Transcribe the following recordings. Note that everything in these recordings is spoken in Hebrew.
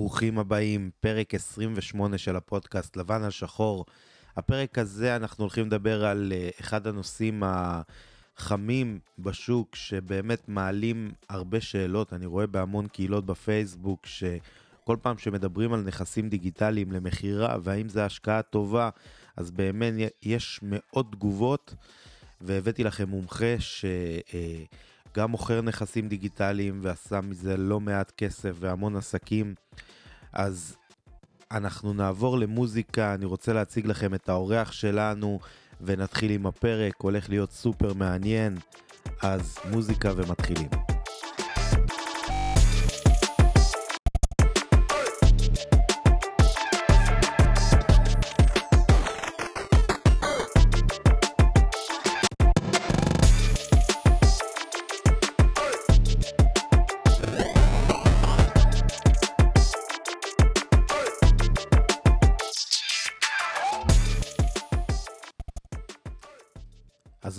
ברוכים הבאים, פרק 28 של הפודקאסט לבן על שחור. הפרק הזה אנחנו הולכים לדבר על אה, אחד הנושאים החמים בשוק שבאמת מעלים הרבה שאלות. אני רואה בהמון קהילות בפייסבוק שכל פעם שמדברים על נכסים דיגיטליים למכירה והאם זה השקעה טובה, אז באמת יש מאות תגובות והבאתי לכם מומחה ש... גם מוכר נכסים דיגיטליים ועשה מזה לא מעט כסף והמון עסקים. אז אנחנו נעבור למוזיקה, אני רוצה להציג לכם את האורח שלנו ונתחיל עם הפרק, הולך להיות סופר מעניין, אז מוזיקה ומתחילים.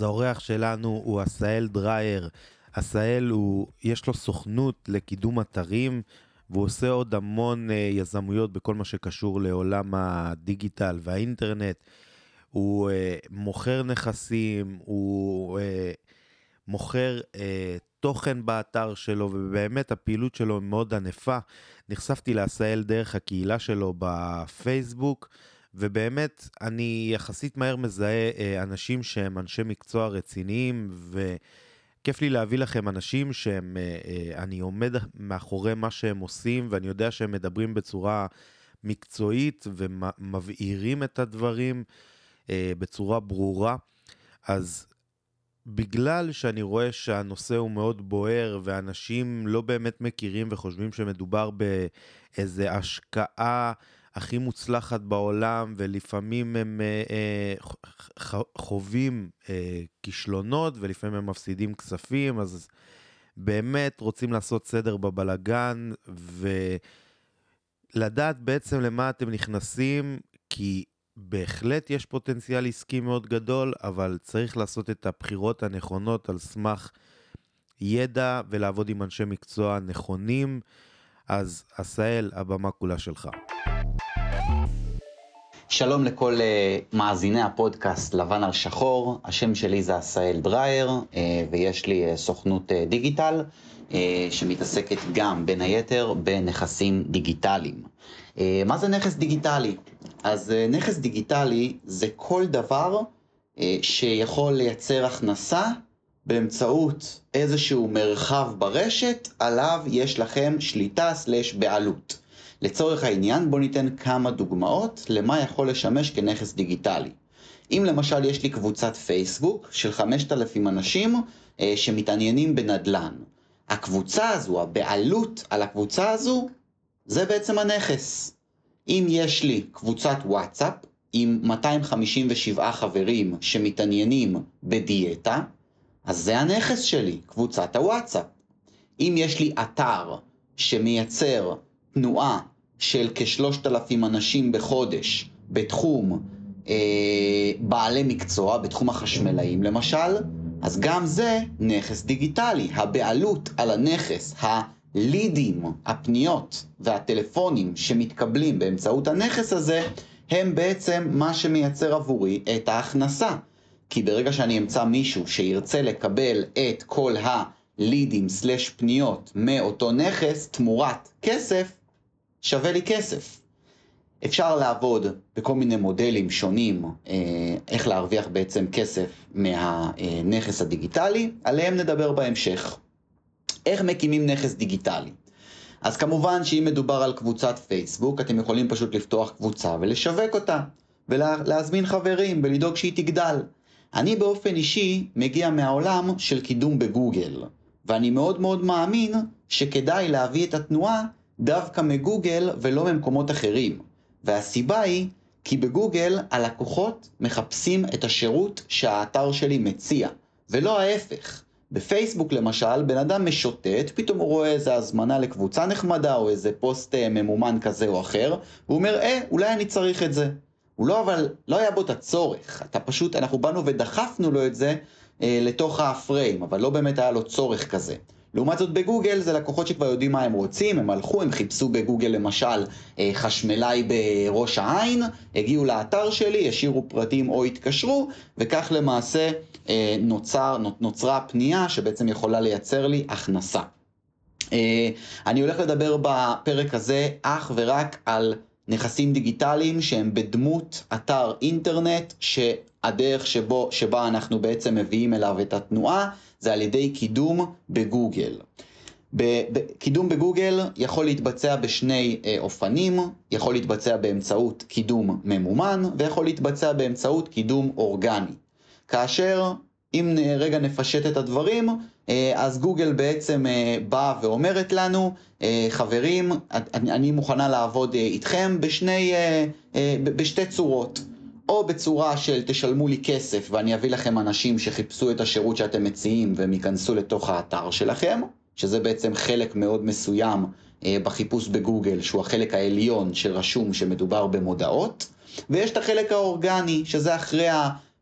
האורח שלנו הוא עשאל דרייר. עשאל הוא, יש לו סוכנות לקידום אתרים, והוא עושה עוד המון uh, יזמויות בכל מה שקשור לעולם הדיגיטל והאינטרנט. הוא uh, מוכר נכסים, הוא uh, מוכר uh, תוכן באתר שלו, ובאמת הפעילות שלו מאוד ענפה. נחשפתי לעשאל דרך הקהילה שלו בפייסבוק. ובאמת, אני יחסית מהר מזהה אה, אנשים שהם אנשי מקצוע רציניים, וכיף לי להביא לכם אנשים שהם, אה, אה, אני עומד מאחורי מה שהם עושים, ואני יודע שהם מדברים בצורה מקצועית ומבהירים את הדברים בצורה ברורה. אז בגלל שאני רואה שהנושא הוא מאוד בוער ואנשים לא באמת מכירים וחושבים שמדובר באיזה השקעה הכי מוצלחת בעולם, ולפעמים הם אה, אה, חווים אה, כישלונות, ולפעמים הם מפסידים כספים, אז באמת רוצים לעשות סדר בבלגן, ולדעת בעצם למה אתם נכנסים, כי בהחלט יש פוטנציאל עסקי מאוד גדול, אבל צריך לעשות את הבחירות הנכונות על סמך ידע ולעבוד עם אנשי מקצוע נכונים. אז עשאל, הבמה כולה שלך. שלום לכל uh, מאזיני הפודקאסט לבן על שחור, השם שלי זה עשאל דרייר uh, ויש לי uh, סוכנות uh, דיגיטל uh, שמתעסקת גם בין היתר בנכסים דיגיטליים. Uh, מה זה נכס דיגיטלי? אז uh, נכס דיגיטלי זה כל דבר uh, שיכול לייצר הכנסה באמצעות איזשהו מרחב ברשת עליו יש לכם שליטה סלש בעלות. לצורך העניין בואו ניתן כמה דוגמאות למה יכול לשמש כנכס דיגיטלי. אם למשל יש לי קבוצת פייסבוק של 5,000 אנשים אה, שמתעניינים בנדל"ן. הקבוצה הזו, הבעלות על הקבוצה הזו, זה בעצם הנכס. אם יש לי קבוצת וואטסאפ עם 257 חברים שמתעניינים בדיאטה, אז זה הנכס שלי, קבוצת הוואטסאפ. אם יש לי אתר שמייצר תנועה של כשלושת אלפים אנשים בחודש בתחום אה, בעלי מקצוע, בתחום החשמלאים למשל, אז גם זה נכס דיגיטלי. הבעלות על הנכס, הלידים, הפניות והטלפונים שמתקבלים באמצעות הנכס הזה, הם בעצם מה שמייצר עבורי את ההכנסה. כי ברגע שאני אמצא מישהו שירצה לקבל את כל הלידים סלש פניות מאותו נכס תמורת כסף, שווה לי כסף. אפשר לעבוד בכל מיני מודלים שונים אה, איך להרוויח בעצם כסף מהנכס הדיגיטלי, עליהם נדבר בהמשך. איך מקימים נכס דיגיטלי? אז כמובן שאם מדובר על קבוצת פייסבוק, אתם יכולים פשוט לפתוח קבוצה ולשווק אותה, ולהזמין חברים ולדאוג שהיא תגדל. אני באופן אישי מגיע מהעולם של קידום בגוגל, ואני מאוד מאוד מאמין שכדאי להביא את התנועה דווקא מגוגל ולא ממקומות אחרים. והסיבה היא כי בגוגל הלקוחות מחפשים את השירות שהאתר שלי מציע, ולא ההפך. בפייסבוק למשל, בן אדם משוטט, פתאום הוא רואה איזה הזמנה לקבוצה נחמדה או איזה פוסט אה, ממומן כזה או אחר, והוא אומר, אה, אולי אני צריך את זה. הוא לא, אבל לא היה בו את הצורך, אתה פשוט, אנחנו באנו ודחפנו לו את זה אה, לתוך הפריים, אבל לא באמת היה לו צורך כזה. לעומת זאת בגוגל זה לקוחות שכבר יודעים מה הם רוצים, הם הלכו, הם חיפשו בגוגל למשל אה, חשמלאי בראש העין, הגיעו לאתר שלי, השאירו פרטים או התקשרו, וכך למעשה אה, נוצר, נוצרה פנייה שבעצם יכולה לייצר לי הכנסה. אני הולך לדבר בפרק הזה אך ורק על נכסים דיגיטליים שהם בדמות אתר אינטרנט שהדרך שבו, שבה אנחנו בעצם מביאים אליו את התנועה זה על ידי קידום בגוגל. קידום בגוגל יכול להתבצע בשני אה, אופנים, יכול להתבצע באמצעות קידום ממומן ויכול להתבצע באמצעות קידום אורגני. כאשר אם רגע נפשט את הדברים, אה, אז גוגל בעצם אה, באה ואומרת לנו, חברים, אני מוכנה לעבוד איתכם בשני, בשתי צורות. או בצורה של תשלמו לי כסף ואני אביא לכם אנשים שחיפשו את השירות שאתם מציעים והם ייכנסו לתוך האתר שלכם, שזה בעצם חלק מאוד מסוים בחיפוש בגוגל, שהוא החלק העליון שרשום שמדובר במודעות, ויש את החלק האורגני, שזה אחרי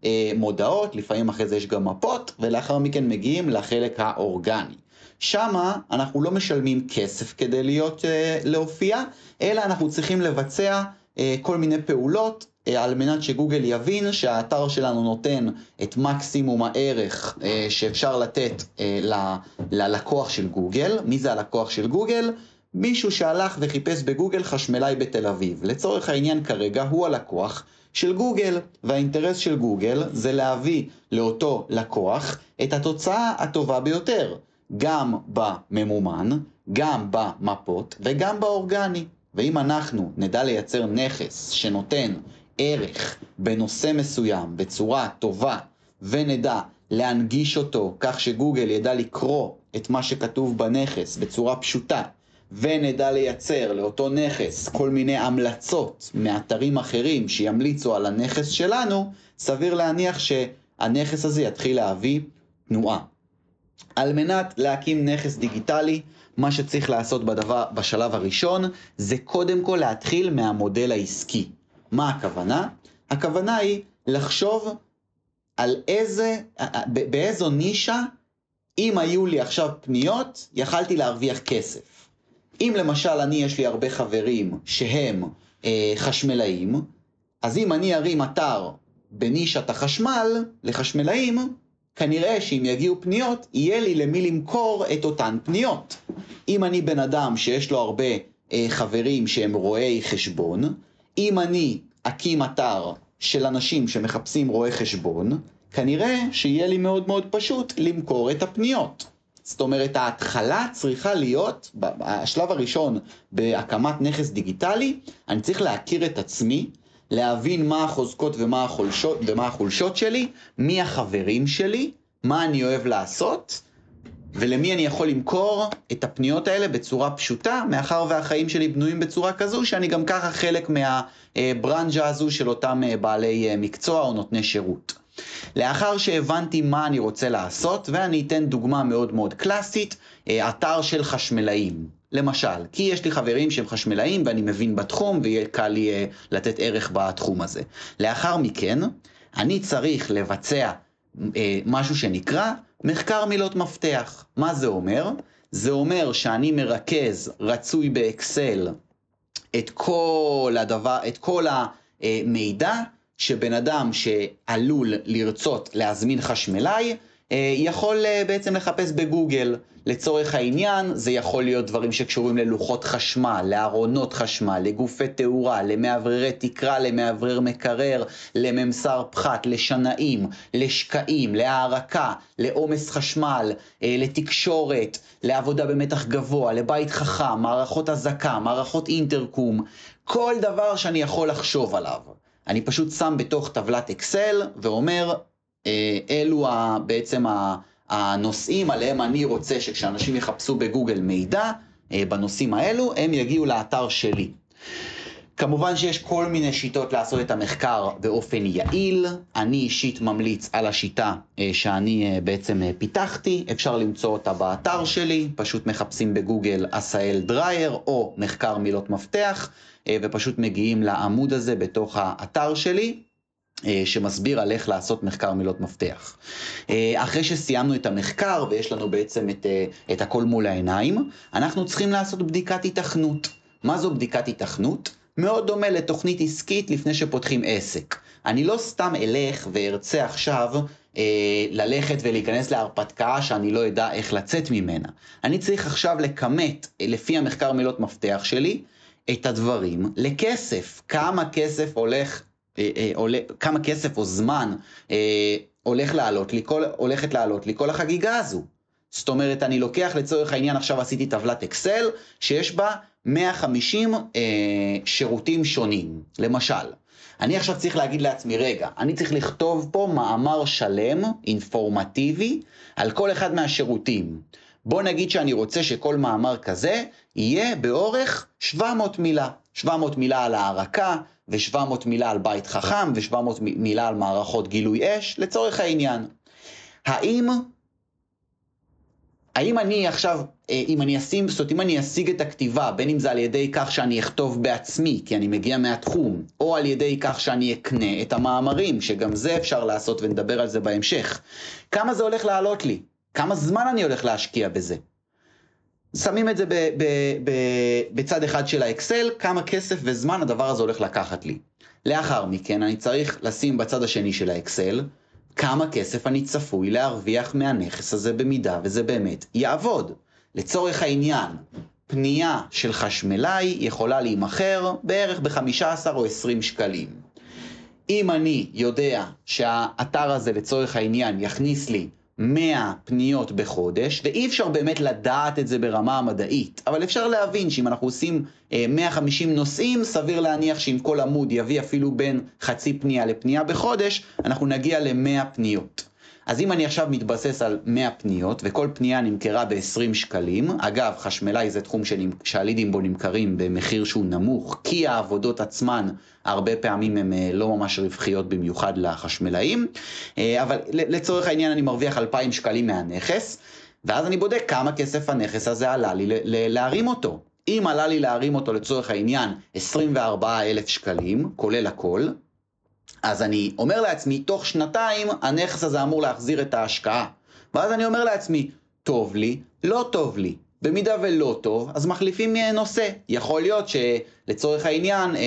אה, מודעות, לפעמים אחרי זה יש גם מפות, ולאחר מכן מגיעים לחלק האורגני. שמה אנחנו לא משלמים כסף כדי להיות, אה, להופיע, אלא אנחנו צריכים לבצע אה, כל מיני פעולות על מנת שגוגל יבין שהאתר שלנו נותן את מקסימום הערך שאפשר לתת ללקוח של גוגל. מי זה הלקוח של גוגל? מישהו שהלך וחיפש בגוגל חשמלאי בתל אביב. לצורך העניין כרגע הוא הלקוח של גוגל, והאינטרס של גוגל זה להביא לאותו לקוח את התוצאה הטובה ביותר, גם בממומן, גם במפות וגם באורגני. ואם אנחנו נדע לייצר נכס שנותן ערך בנושא מסוים בצורה טובה ונדע להנגיש אותו כך שגוגל ידע לקרוא את מה שכתוב בנכס בצורה פשוטה ונדע לייצר לאותו נכס כל מיני המלצות מאתרים אחרים שימליצו על הנכס שלנו, סביר להניח שהנכס הזה יתחיל להביא תנועה. על מנת להקים נכס דיגיטלי, מה שצריך לעשות בדבר, בשלב הראשון זה קודם כל להתחיל מהמודל העסקי. מה הכוונה? הכוונה היא לחשוב על איזה, באיזו נישה, אם היו לי עכשיו פניות, יכלתי להרוויח כסף. אם למשל אני יש לי הרבה חברים שהם אה, חשמלאים, אז אם אני ארים אתר בנישת החשמל לחשמלאים, כנראה שאם יגיעו פניות, יהיה לי למי למכור את אותן פניות. אם אני בן אדם שיש לו הרבה אה, חברים שהם רואי חשבון, אם אני אקים אתר של אנשים שמחפשים רואי חשבון, כנראה שיהיה לי מאוד מאוד פשוט למכור את הפניות. זאת אומרת, ההתחלה צריכה להיות, השלב הראשון בהקמת נכס דיגיטלי, אני צריך להכיר את עצמי, להבין מה החוזקות ומה החולשות, ומה החולשות שלי, מי החברים שלי, מה אני אוהב לעשות, ולמי אני יכול למכור את הפניות האלה בצורה פשוטה, מאחר והחיים שלי בנויים בצורה כזו, שאני גם ככה חלק מהברנז'ה הזו של אותם בעלי מקצוע או נותני שירות. לאחר שהבנתי מה אני רוצה לעשות, ואני אתן דוגמה מאוד מאוד קלאסית, אה, אתר של חשמלאים. למשל, כי יש לי חברים שהם חשמלאים ואני מבין בתחום ויהיה קל לי לתת ערך בתחום הזה. לאחר מכן, אני צריך לבצע משהו שנקרא מחקר מילות מפתח. מה זה אומר? זה אומר שאני מרכז, רצוי באקסל, את כל הדבר, את כל המידע שבן אדם שעלול לרצות להזמין חשמלאי, יכול אה, בעצם לחפש בגוגל. לצורך העניין, זה יכול להיות דברים שקשורים ללוחות חשמל, לארונות חשמל, לגופי תאורה, למאווררי תקרה, למאוורר מקרר, לממסר פחת, לשנאים, לשקעים, להערקה, לעומס חשמל, אה, לתקשורת, לעבודה במתח גבוה, לבית חכם, מערכות אזעקה, מערכות אינטרקום, כל דבר שאני יכול לחשוב עליו. אני פשוט שם בתוך טבלת אקסל ואומר, אה, אלו ה, בעצם הנושאים עליהם אני רוצה שכשאנשים יחפשו בגוגל מידע אה, בנושאים האלו, הם יגיעו לאתר שלי. כמובן שיש כל מיני שיטות לעשות את המחקר באופן יעיל. אני אישית ממליץ על השיטה אה, שאני בעצם פיתחתי, אפשר למצוא אותה באתר שלי, פשוט מחפשים בגוגל עשאל דרייר או מחקר מילות מפתח. אה, ופשוט מגיעים לעמוד הזה בתוך האתר שלי. אה, שמסביר על איך לעשות מחקר מילות מפתח. אה, אחרי שסיימנו את המחקר ויש לנו בעצם את, אה, את הכל מול העיניים, אנחנו צריכים לעשות בדיקת התכנות. מה זו בדיקת התכנות? מאוד דומה לתוכנית עסקית לפני שפותחים עסק. אני לא סתם אלך וארצה עכשיו אה, ללכת ולהיכנס להרפתקה שאני לא אדע איך לצאת ממנה. אני צריך עכשיו לכמת, לפי המחקר מילות מפתח שלי, את הדברים לכסף. כמה כסף הולך אה, אה, עולה, כמה כסף או זמן אה, הולך לעלות לי, כל, הולכת לעלות לי כל החגיגה הזו. זאת אומרת, אני לוקח לצורך העניין, עכשיו עשיתי טבלת אקסל, שיש בה 150 אה, שירותים שונים. למשל, אני עכשיו צריך להגיד לעצמי, רגע, אני צריך לכתוב פה מאמר שלם, אינפורמטיבי, על כל אחד מהשירותים. בוא נגיד שאני רוצה שכל מאמר כזה יהיה באורך 700 מילה. 700 מילה על הערקה, ו-700 מילה על בית חכם, ו-700 מילה על מערכות גילוי אש, לצורך העניין. האם, האם אני עכשיו, אה, אם אני אשים, זאת אומרת, אם אני אשיג את הכתיבה, בין אם זה על ידי כך שאני אכתוב בעצמי, כי אני מגיע מהתחום, או על ידי כך שאני אקנה את המאמרים, שגם זה אפשר לעשות ונדבר על זה בהמשך, כמה זה הולך לעלות לי? כמה זמן אני הולך להשקיע בזה? שמים את זה ב, ב, ב, בצד אחד של האקסל, כמה כסף וזמן הדבר הזה הולך לקחת לי. לאחר מכן אני צריך לשים בצד השני של האקסל כמה כסף אני צפוי להרוויח מהנכס הזה במידה וזה באמת יעבוד. לצורך העניין, פנייה של חשמלאי יכולה להימכר בערך ב-15 או 20 שקלים. אם אני יודע שהאתר הזה לצורך העניין יכניס לי 100 פניות בחודש, ואי אפשר באמת לדעת את זה ברמה המדעית, אבל אפשר להבין שאם אנחנו עושים 150 אה, נושאים, סביר להניח שאם כל עמוד יביא אפילו בין חצי פנייה לפנייה בחודש, אנחנו נגיע ל-100 פניות. אז אם אני עכשיו מתבסס על 100 פניות, וכל פנייה נמכרה ב-20 שקלים, אגב, חשמלאי זה תחום שהלידים בו נמכרים במחיר שהוא נמוך, כי העבודות עצמן הרבה פעמים הן אה, לא ממש רווחיות במיוחד לחשמלאים, אה, אבל לצורך העניין אני מרוויח 2,000 שקלים מהנכס, ואז אני בודק כמה כסף הנכס הזה עלה לי להרים אותו. אם עלה לי להרים אותו לצורך העניין 24,000 שקלים, כולל הכל, אז אני אומר לעצמי, תוך שנתיים הנכס הזה אמור להחזיר את ההשקעה. ואז אני אומר לעצמי, טוב לי, לא טוב לי. במידה ולא טוב, אז מחליפים נושא. יכול להיות שלצורך העניין אה,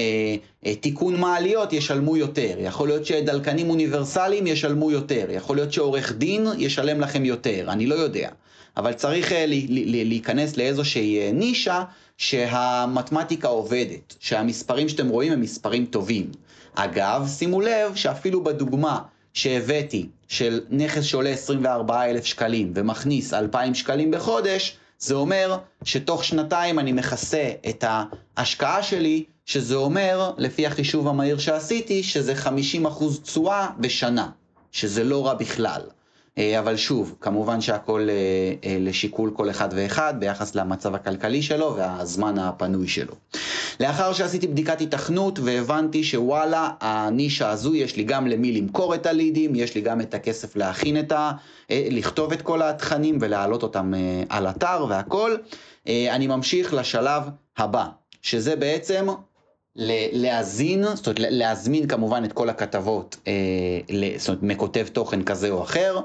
אה, תיקון מעליות ישלמו יותר, יכול להיות שדלקנים אוניברסליים ישלמו יותר, יכול להיות שעורך דין ישלם לכם יותר, אני לא יודע. אבל צריך אה, להיכנס לאיזושהי אה, נישה שהמתמטיקה עובדת, שהמספרים שאתם רואים הם מספרים טובים. אגב, שימו לב שאפילו בדוגמה שהבאתי של נכס שעולה 24,000 שקלים ומכניס 2,000 שקלים בחודש, זה אומר שתוך שנתיים אני מכסה את ההשקעה שלי, שזה אומר, לפי החישוב המהיר שעשיתי, שזה 50% תשואה בשנה, שזה לא רע בכלל. אה, אבל שוב, כמובן שהכל אה, אה, לשיקול כל אחד ואחד ביחס למצב הכלכלי שלו והזמן הפנוי שלו. לאחר שעשיתי בדיקת התכנות והבנתי שוואלה, הנישה הזו יש לי גם למי למכור את הלידים, יש לי גם את הכסף להכין את ה... לכתוב את כל התכנים ולהעלות אותם על אתר והכל, אני ממשיך לשלב הבא, שזה בעצם להזין, זאת אומרת להזמין כמובן את כל הכתבות, זאת אומרת מכותב תוכן כזה או אחר,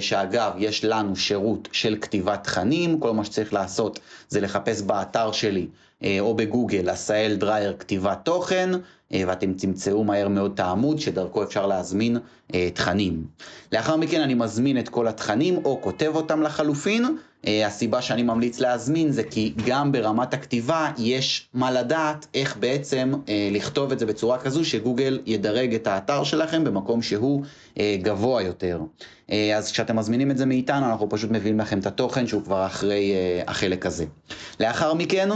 שאגב, יש לנו שירות של כתיבת תכנים, כל מה שצריך לעשות זה לחפש באתר שלי אה, או בגוגל, עשאל דרייר כתיבת תוכן, אה, ואתם תמצאו מהר מאוד את העמוד שדרכו אפשר להזמין תכנים. לאחר מכן אני מזמין את כל התכנים או כותב אותם לחלופין. הסיבה שאני ממליץ להזמין זה כי גם ברמת הכתיבה יש מה לדעת איך בעצם לכתוב את זה בצורה כזו שגוגל ידרג את האתר שלכם במקום שהוא גבוה יותר. אה, אז כשאתם מזמינים את זה מאיתנו, אנחנו פשוט מביאים לכם את התוכן שהוא כבר אחרי החלק הזה. לאחר מכן,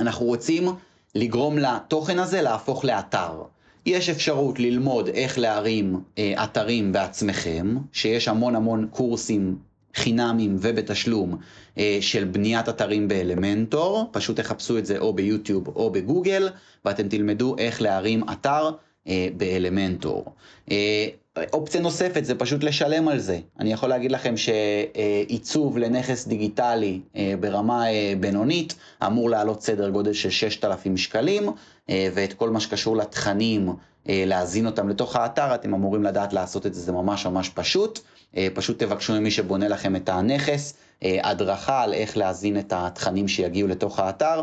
אנחנו רוצים לגרום לתוכן הזה להפוך לאתר. יש אפשרות ללמוד איך להרים uh, אתרים בעצמכם, שיש המון המון קורסים חינמים ובתשלום uh, של בניית אתרים באלמנטור, פשוט תחפשו את זה או ביוטיוב או בגוגל, ואתם תלמדו איך להרים אתר uh, באלמנטור. Uh, אופציה נוספת זה פשוט לשלם על זה. אני יכול להגיד לכם שעיצוב לנכס דיגיטלי ברמה בינונית אמור לעלות סדר גודל של 6,000 שקלים, ואת כל מה שקשור לתכנים, להזין אותם לתוך האתר, אתם אמורים לדעת לעשות את זה, זה ממש ממש פשוט. פשוט תבקשו ממי שבונה לכם את הנכס, הדרכה על איך להזין את התכנים שיגיעו לתוך האתר,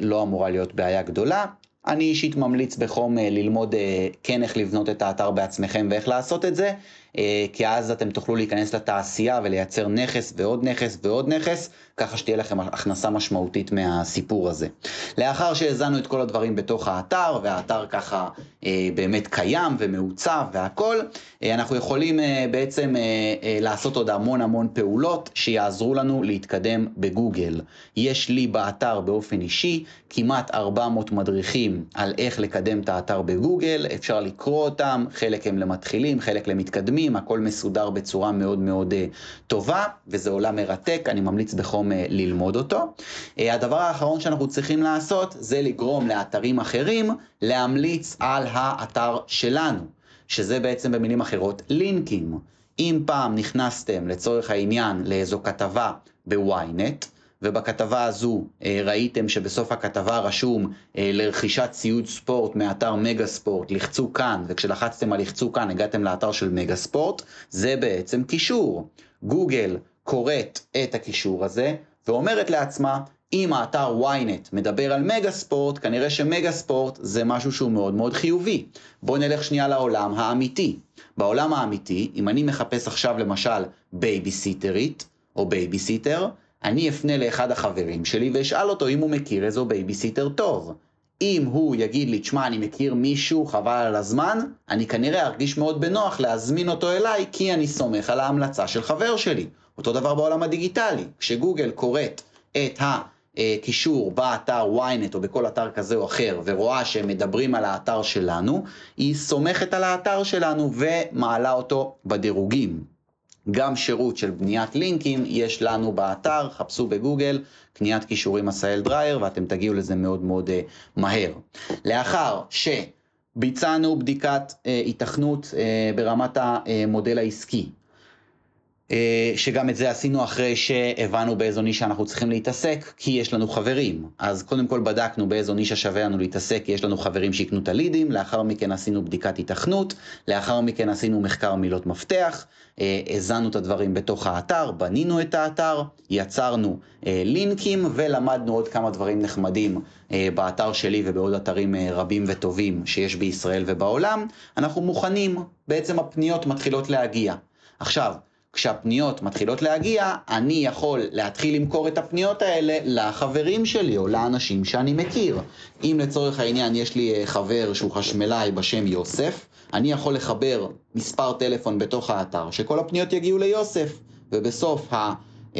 לא אמורה להיות בעיה גדולה. אני אישית ממליץ בחום אה, ללמוד אה, כן איך לבנות את האתר בעצמכם ואיך לעשות את זה, כי אז אתם תוכלו להיכנס לתעשייה ולייצר נכס ועוד נכס ועוד נכס, ככה שתהיה לכם הכנסה משמעותית מהסיפור הזה. לאחר שהאזנו את כל הדברים בתוך האתר, והאתר ככה אה, באמת קיים ומעוצב והכל, אה, אנחנו יכולים אה, בעצם אה, אה, לעשות עוד המון המון פעולות שיעזרו לנו להתקדם בגוגל. יש לי באתר באופן אישי כמעט 400 מדריכים על איך לקדם את האתר בגוגל, אפשר לקרוא אותם, חלק הם למתחילים, חלק למתקדמים, הכל מסודר בצורה מאוד מאוד uh, טובה, וזה עולם מרתק, אני ממליץ בחום uh, ללמוד אותו. Uh, הדבר האחרון שאנחנו צריכים לעשות זה לגרום לאתרים אחרים להמליץ על האתר שלנו, שזה בעצם במילים אחרות לינקים. אם פעם נכנסתם לצורך העניין לאיזו כתבה בוויינט, ובכתבה הזו אה, ראיתם שבסוף הכתבה רשום אה, לרכישת ציוד ספורט מאתר מגה ספורט, לחצו כאן, וכשלחצתם על לחצו כאן הגעתם לאתר של מגה ספורט, זה בעצם קישור. גוגל קוראת את הקישור הזה ואומרת לעצמה, אם האתר ynet מדבר על מגה ספורט, כנראה שמגה ספורט זה משהו שהוא מאוד מאוד חיובי. בואו נלך שנייה לעולם האמיתי. בעולם האמיתי, אם אני מחפש עכשיו למשל בייביסיטרית או בייביסיטר, אני אפנה לאחד החברים שלי ואשאל אותו אם הוא מכיר איזו בייביסיטר טוב. אם הוא יגיד לי, תשמע, אני מכיר מישהו, חבל על הזמן, אני כנראה ארגיש מאוד בנוח להזמין אותו אליי, כי אני סומך על ההמלצה של חבר שלי. אותו דבר בעולם הדיגיטלי. כשגוגל קוראת את הקישור באתר ynet או בכל אתר כזה או אחר, ורואה שהם מדברים על האתר שלנו, היא סומכת על האתר שלנו ומעלה אותו בדירוגים. גם שירות של בניית לינקים יש לנו באתר, חפשו בגוגל, קניית כישורים עשהאל דרייר ואתם תגיעו לזה מאוד מאוד uh, מהר. לאחר שביצענו בדיקת uh, התכנות uh, ברמת המודל העסקי, אה, שגם את זה עשינו אחרי שהבנו באיזו נישה אנחנו צריכים להתעסק, כי יש לנו חברים. אז קודם כל בדקנו באיזו נישה שווה לנו להתעסק, כי יש לנו חברים שיקנו את הלידים, לאחר מכן עשינו בדיקת התכנות, לאחר מכן עשינו מחקר מילות מפתח, אה, האזנו את הדברים בתוך האתר, בנינו את האתר, יצרנו אה, לינקים ולמדנו עוד כמה דברים נחמדים באתר שלי ובעוד אתרים רבים וטובים שיש בישראל ובעולם. אנחנו מוכנים, בעצם הפניות מתחילות להגיע. עכשיו, כשהפניות מתחילות להגיע, אני יכול להתחיל למכור את הפניות האלה לחברים שלי או לאנשים שאני מכיר. אם לצורך העניין יש לי אה, חבר שהוא חשמלאי בשם יוסף, אני יכול לחבר מספר טלפון בתוך האתר שכל הפניות יגיעו ליוסף, ובסוף ה... Uh,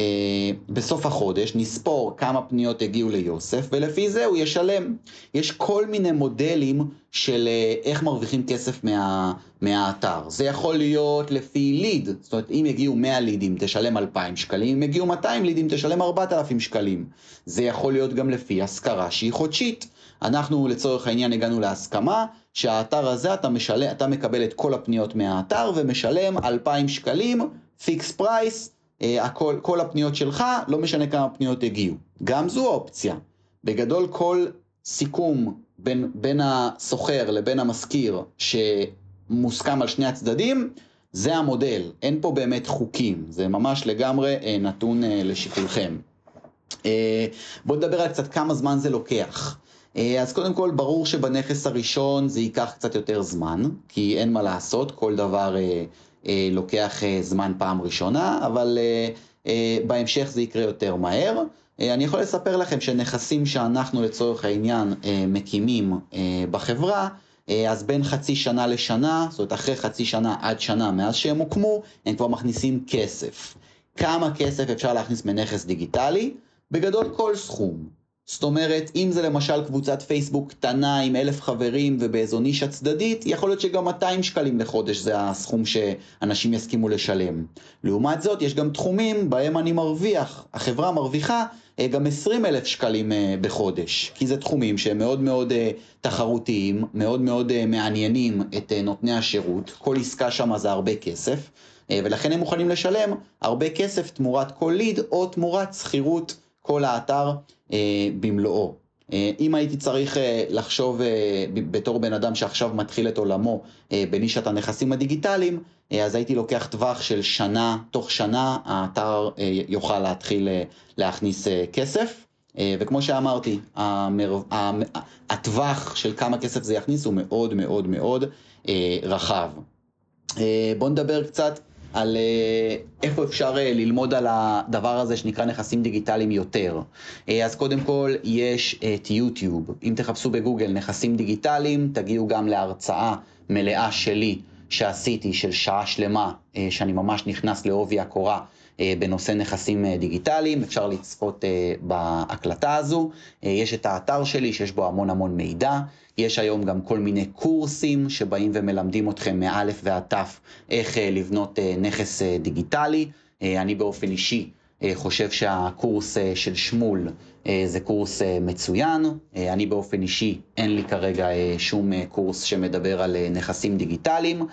בסוף החודש נספור כמה פניות הגיעו ליוסף ולפי זה הוא ישלם. יש כל מיני מודלים של uh, איך מרוויחים כסף מה, מהאתר. זה יכול להיות לפי ליד, זאת אומרת אם יגיעו 100 לידים תשלם 2,000 שקלים, אם יגיעו 200 לידים תשלם 4,000 שקלים. זה יכול להיות גם לפי השכרה שהיא חודשית. אנחנו לצורך העניין הגענו להסכמה שהאתר הזה אתה, משלם, אתה מקבל את כל הפניות מהאתר ומשלם 2,000 שקלים, fix price, אה, הכל, כל הפניות שלך, לא משנה כמה פניות הגיעו. גם זו אופציה. בגדול כל סיכום בין, בין הסוחר לבין המשכיר שמוסכם על שני הצדדים, זה המודל. אין פה באמת חוקים, זה ממש לגמרי אה, נתון אה, לשיקולכם. בואו נדבר על קצת כמה זמן זה לוקח. אז קודם כל, ברור שבנכס הראשון זה ייקח קצת יותר זמן, כי אין מה לעשות, כל דבר אה, לוקח אה, זמן פעם ראשונה, אבל אה, בהמשך זה יקרה יותר מהר. אני יכול לספר לכם שנכסים שאנחנו לצורך העניין מקימים בחברה, אז בין חצי שנה לשנה, זאת אומרת אחרי חצי שנה עד שנה מאז שהם הוקמו, הם כבר מכניסים כסף. כמה כסף אפשר להכניס מנכס דיגיטלי? בגדול כל סכום. זאת אומרת, אם זה למשל קבוצת פייסבוק קטנה עם אלף חברים ובאיזו נישה צדדית, יכול להיות שגם 200 שקלים לחודש זה הסכום שאנשים יסכימו לשלם. לעומת זאת, יש גם תחומים בהם אני מרוויח, החברה מרוויחה גם 20 אלף שקלים בחודש, כי זה תחומים שהם מאוד מאוד תחרותיים, מאוד מאוד מעניינים את נותני השירות, כל עסקה שם זה הרבה כסף, ולכן הם מוכנים לשלם הרבה כסף תמורת כל ליד או תמורת שכירות כל האתר במלואו. אה, אם הייתי צריך אה, לחשוב אה, בתור בן אדם שעכשיו מתחיל את עולמו בנישת הנכסים הדיגיטליים, אז הייתי לוקח טווח של שנה, תוך שנה האתר יוכל להתחיל להכניס כסף. וכמו שאמרתי, הטווח של כמה כסף זה יכניס הוא מאוד מאוד מאוד רחב. בואו נדבר קצת על אה, איפה אפשר אה, ללמוד על הדבר הזה שנקרא נכסים דיגיטליים יותר. אה, אז קודם כל יש את יוטיוב. אם תחפשו בגוגל נכסים דיגיטליים, תגיעו גם להרצאה מלאה שלי שעשיתי של שעה שלמה, שאני ממש נכנס לעובי הקורה. בנושא נכסים דיגיטליים, אפשר לצפות בהקלטה הזו. יש את האתר שלי שיש בו המון המון מידע. יש היום גם כל מיני קורסים שבאים ומלמדים אתכם מאלף ועד תף איך אה, לבנות אה, נכס אה, דיגיטלי. אני באופן אישי חושב שהקורס של שמול זה קורס מצוין. אני באופן אישי, אין לי כרגע שום קורס שמדבר על נכסים דיגיטליים.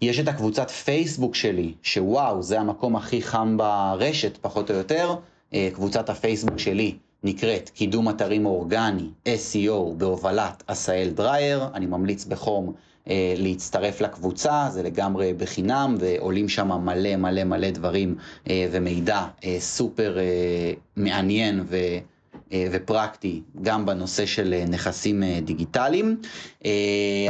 יש את הקבוצת פייסבוק שלי, שוואו, זה המקום הכי חם ברשת, פחות או יותר. קבוצת הפייסבוק שלי נקראת קידום אתרים אורגני, SEO, בהובלת עשהאל דרייר. אני ממליץ בחום אה, להצטרף לקבוצה, זה לגמרי בחינם, ועולים שם מלא מלא מלא דברים אה, ומידע אה, סופר אה, מעניין ו... אה, ופרקטי גם בנושא של אה, נכסים אה, דיגיטליים.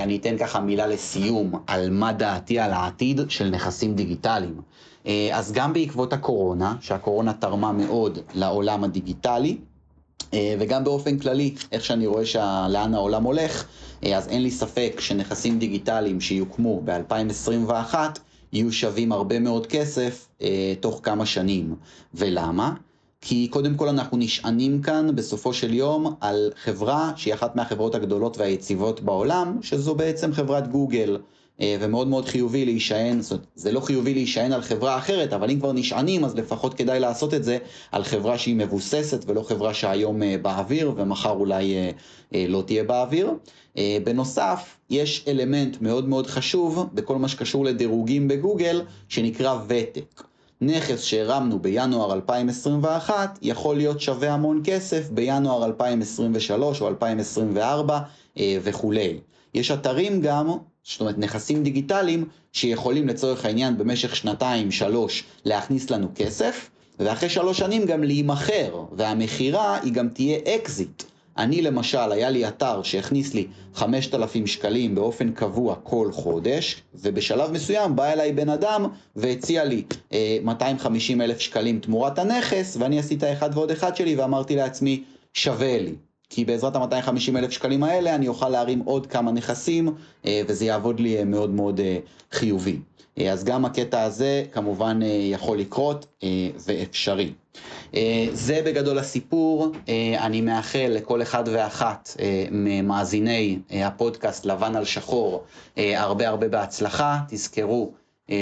אני אתן ככה מילה לסיום על מה דעתי על העתיד של נכסים דיגיטליים. אז גם בעקבות הקורונה, שהקורונה תרמה מאוד לעולם הדיגיטלי, וגם באופן כללי, איך שאני רואה לאן העולם הולך, אה, אז אין לי ספק שנכסים דיגיטליים שיוקמו ב-2021 יהיו שווים הרבה מאוד כסף אה, תוך כמה שנים. ולמה? כי קודם כל אנחנו נשענים כאן בסופו של יום על חברה שהיא אחת מהחברות הגדולות והיציבות בעולם, שזו בעצם חברת גוגל. אה, ומאוד מאוד חיובי להישען, זאת אומרת, זה לא חיובי להישען על חברה אחרת, אבל אם כבר נשענים, אז לפחות כדאי לעשות את זה על חברה שהיא מבוססת, ולא חברה שהיום אה, באוויר, ומחר אולי אה, לא תהיה באוויר. בנוסף, יש אלמנט מאוד מאוד חשוב בכל מה שקשור לדירוגים בגוגל, שנקרא ותק. נכס שהרמנו בינואר 2021 יכול להיות שווה המון כסף בינואר 2023 או 2024 וכולי. יש אתרים גם זאת אומרת נכסים דיגיטליים שיכולים לצורך העניין במשך שנתיים, שלוש, להכניס לנו כסף, ואחרי שלוש שנים גם להימכר, והמכירה היא גם תהיה אקזיט. אני למשל, היה לי אתר שהכניס לי 5,000 שקלים באופן קבוע כל חודש, ובשלב מסוים בא אליי בן אדם והציע לי אה, 250 אלף שקלים תמורת הנכס, ואני עשיתי האחד ועוד אחד שלי ואמרתי לעצמי, שווה לי. כי בעזרת ה-250 אלף שקלים האלה אני אוכל להרים עוד כמה נכסים אה, וזה יעבוד לי אה, מאוד מאוד אה, חיובי. אז גם הקטע הזה כמובן יכול לקרות ואפשרי. זה בגדול הסיפור, אני מאחל לכל אחד ואחת ממאזיני הפודקאסט לבן על שחור הרבה הרבה בהצלחה, תזכרו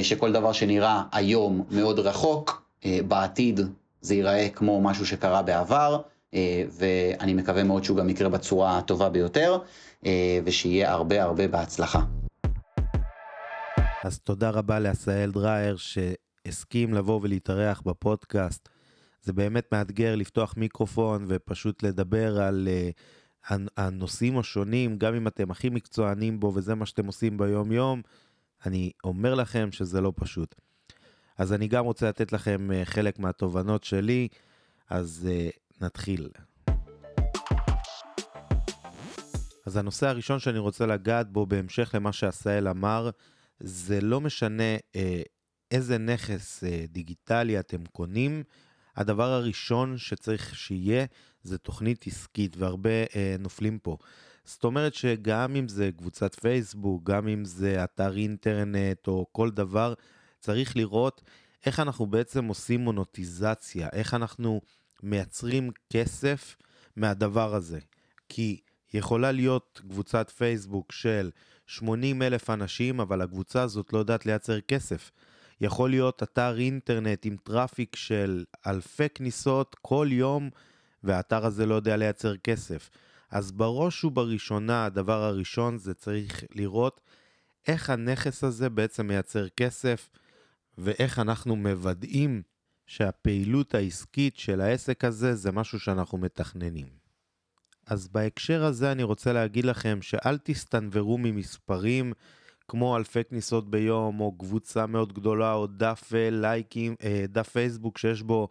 שכל דבר שנראה היום מאוד רחוק, בעתיד זה ייראה כמו משהו שקרה בעבר. אה, ואני מקווה מאוד שהוא גם יקרה בצורה הטובה ביותר, אה, ושיהיה הרבה הרבה בהצלחה. אז תודה רבה לעשהאל דרייר שהסכים לבוא ולהתארח בפודקאסט. זה באמת מאתגר לפתוח מיקרופון ופשוט לדבר על uh, הנושאים השונים, גם אם אתם הכי מקצוענים בו וזה מה שאתם עושים ביום יום, אני אומר לכם שזה לא פשוט. אז אני גם רוצה לתת לכם uh, חלק מהתובנות שלי, אז uh, נתחיל. אז הנושא הראשון שאני רוצה לגעת בו בהמשך למה שעשהאל אמר, זה לא משנה אה, איזה נכס אה, דיגיטלי אתם קונים, הדבר הראשון שצריך שיהיה זה תוכנית עסקית, והרבה אה, נופלים פה. זאת אומרת שגם אם זה קבוצת פייסבוק, גם אם זה אתר אינטרנט או כל דבר, צריך לראות איך אנחנו בעצם עושים מונוטיזציה, איך אנחנו מייצרים כסף מהדבר הזה. כי יכולה להיות קבוצת פייסבוק של 80 אלף אנשים, אבל הקבוצה הזאת לא יודעת לייצר כסף. יכול להיות אתר אינטרנט עם traffic של אלפי כניסות כל יום, והאתר הזה לא יודע לייצר כסף. אז בראש ובראשונה, הדבר הראשון זה צריך לראות איך הנכס הזה בעצם מייצר כסף, ואיך אנחנו מוודאים שהפעילות העסקית של העסק הזה זה משהו שאנחנו מתכננים. אז בהקשר הזה אני רוצה להגיד לכם שאל תסתנוורו ממספרים כמו אלפי כניסות ביום, או קבוצה מאוד גדולה, או דף אה, לייקים, אה, דף פייסבוק שיש בו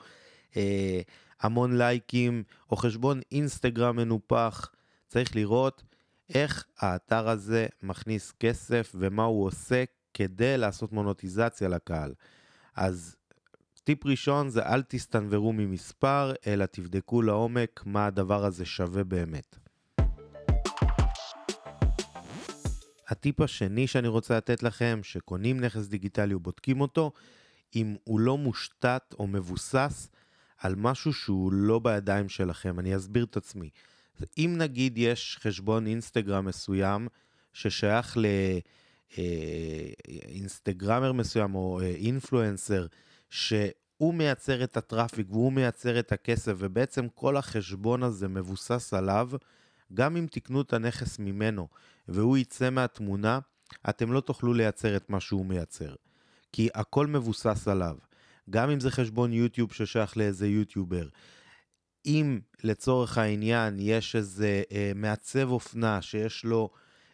אה, המון לייקים, או חשבון אינסטגרם מנופח. צריך לראות איך האתר הזה מכניס כסף ומה הוא עושה כדי לעשות מונוטיזציה לקהל. אז טיפ ראשון זה אל תסתנוורו ממספר, אלא תבדקו לעומק מה הדבר הזה שווה באמת. הטיפ השני שאני רוצה לתת לכם, שקונים נכס דיגיטלי ובודקים אותו, אם הוא לא מושתת או מבוסס על משהו שהוא לא בידיים שלכם. אני אסביר את עצמי. אם נגיד יש חשבון אינסטגרם מסוים ששייך לאינסטגרמר מסוים או אינפלואנסר, שהוא מייצר את הטראפיק והוא מייצר את הכסף, ובעצם כל החשבון הזה מבוסס עליו, גם אם תקנו את הנכס ממנו והוא יצא מהתמונה, אתם לא תוכלו לייצר את מה שהוא מייצר. כי הכל מבוסס עליו. גם אם זה חשבון יוטיוב ששייך לאיזה יוטיובר. אם לצורך העניין יש איזה אה, מעצב אופנה שיש לו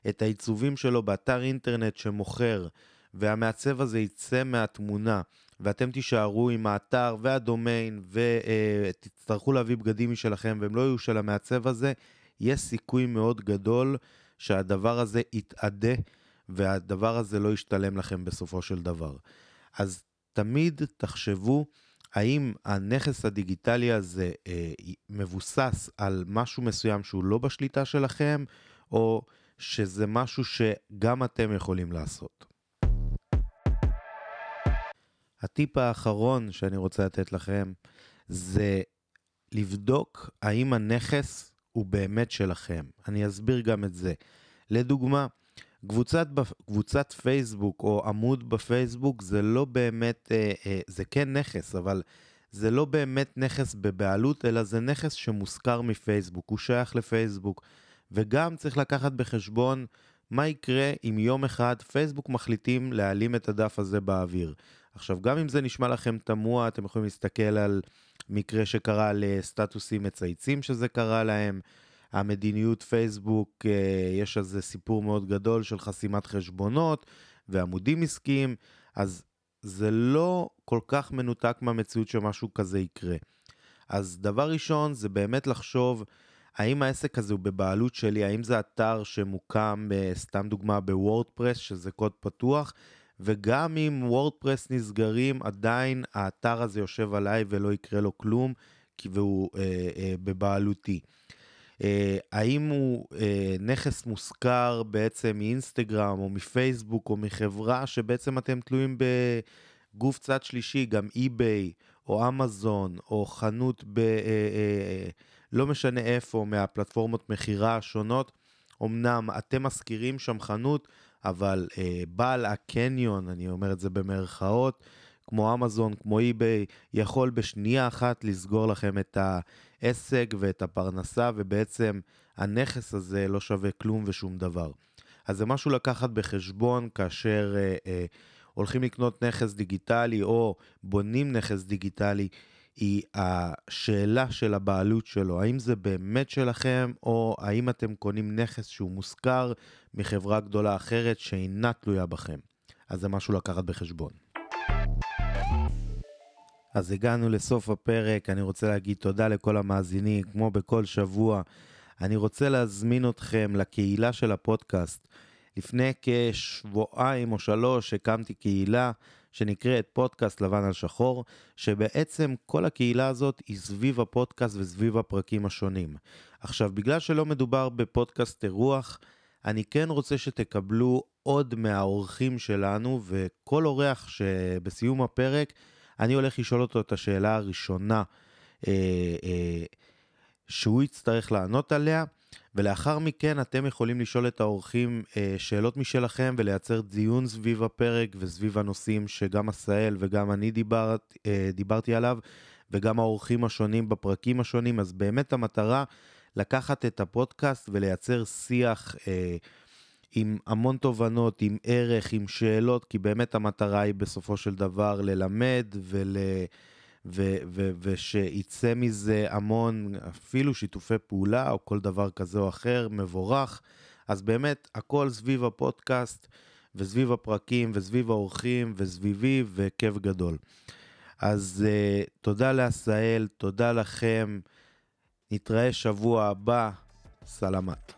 את העיצובים שלו באתר אינטרנט שמוכר, והמעצב הזה יצא מהתמונה, ואתם תישארו עם האתר והדומיין ותצטרכו אה, להביא בגדים משלכם והם לא יהיו של המעצב הזה, יש סיכוי מאוד גדול שהדבר הזה יתאדה והדבר הזה לא ישתלם לכם בסופו של דבר. אז תמיד תחשבו האם הנכס הדיגיטלי הזה אה, מבוסס על משהו מסוים שהוא לא בשליטה שלכם, או שזה משהו שגם אתם יכולים לעשות. הטיפ האחרון שאני רוצה לתת לכם זה לבדוק האם הנכס הוא באמת שלכם. אני אסביר גם את זה. לדוגמה, קבוצת, קבוצת פייסבוק או עמוד בפייסבוק זה לא באמת, אה, אה, זה כן נכס, אבל זה לא באמת נכס בבעלות, אלא זה נכס שמושכר מפייסבוק, הוא שייך לפייסבוק. וגם צריך לקחת בחשבון מה יקרה אם יום אחד פייסבוק מחליטים להעלים את הדף הזה באוויר. עכשיו, גם אם זה נשמע לכם תמוה, אתם יכולים להסתכל על מקרה שקרה לסטטוסים מצייצים שזה קרה להם. המדיניות פייסבוק, אה, יש על זה סיפור מאוד גדול של חסימת חשבונות ועמודים עסקיים, אז זה לא כל כך מנותק מהמציאות שמשהו כזה יקרה. אז דבר ראשון זה באמת לחשוב האם העסק הזה הוא בבעלות שלי, האם זה אתר שמוקם, אה, סתם דוגמה, בוורדפרס, שזה קוד פתוח, וגם אם וורדפרס נסגרים, עדיין האתר הזה יושב עליי ולא יקרה לו כלום, כי והוא אה, אה, בבעלותי. אה, האם הוא אה, נכס מושכר בעצם מאינסטגרם או מפייסבוק או מחברה שבעצם אתם תלויים בגוף צד שלישי, גם אי-ביי או אמזון או חנות ב... אה, לא משנה איפה, מהפלטפורמות מכירה השונות. אמנם אתם משכירים שם חנות, אבל אה, בעל הקניון, אני אומר את זה במרכאות, כמו אמזון, כמו אי-ביי, יכול בשנייה אחת לסגור לכם את העסק ואת הפרנסה, ובעצם הנכס הזה לא שווה כלום ושום דבר. אז זה משהו לקחת בחשבון כאשר אה, אה, הולכים לקנות נכס דיגיטלי או בונים נכס דיגיטלי, היא השאלה של הבעלות שלו, האם זה באמת שלכם, או האם אתם קונים נכס שהוא מושכר מחברה גדולה אחרת שאינה תלויה בכם. אז זה משהו לקחת בחשבון. אז הגענו לסוף הפרק, אני רוצה להגיד תודה לכל המאזינים, כמו בכל שבוע. אני רוצה להזמין אתכם לקהילה של הפודקאסט. לפני כשבועיים או שלוש הקמתי קהילה שנקראת פודקאסט לבן על שחור, שבעצם כל הקהילה הזאת היא סביב הפודקאסט וסביב הפרקים השונים. עכשיו, בגלל שלא מדובר בפודקאסט אירוח, אני כן רוצה שתקבלו עוד מהאורחים שלנו, וכל אורח שבסיום הפרק, אני הולך לשאול אותו את השאלה הראשונה אה, אה, שהוא יצטרך לענות עליה. ולאחר מכן אתם יכולים לשאול את האורחים אה, שאלות משלכם ולייצר דיון סביב הפרק וסביב הנושאים שגם עשהאל וגם אני דיברת, אה, דיברתי עליו, וגם האורחים השונים בפרקים השונים. אז באמת המטרה לקחת את הפודקאסט ולייצר שיח אה, עם המון תובנות, עם ערך, עם שאלות, כי באמת המטרה היא בסופו של דבר ללמד ול... ו- ו- ושיצא מזה המון, אפילו שיתופי פעולה או כל דבר כזה או אחר, מבורך. אז באמת, הכל סביב הפודקאסט וסביב הפרקים וסביב האורחים וסביבי וכיף גדול. אז uh, תודה לעשהאל, תודה לכם, נתראה שבוע הבא, סלמת.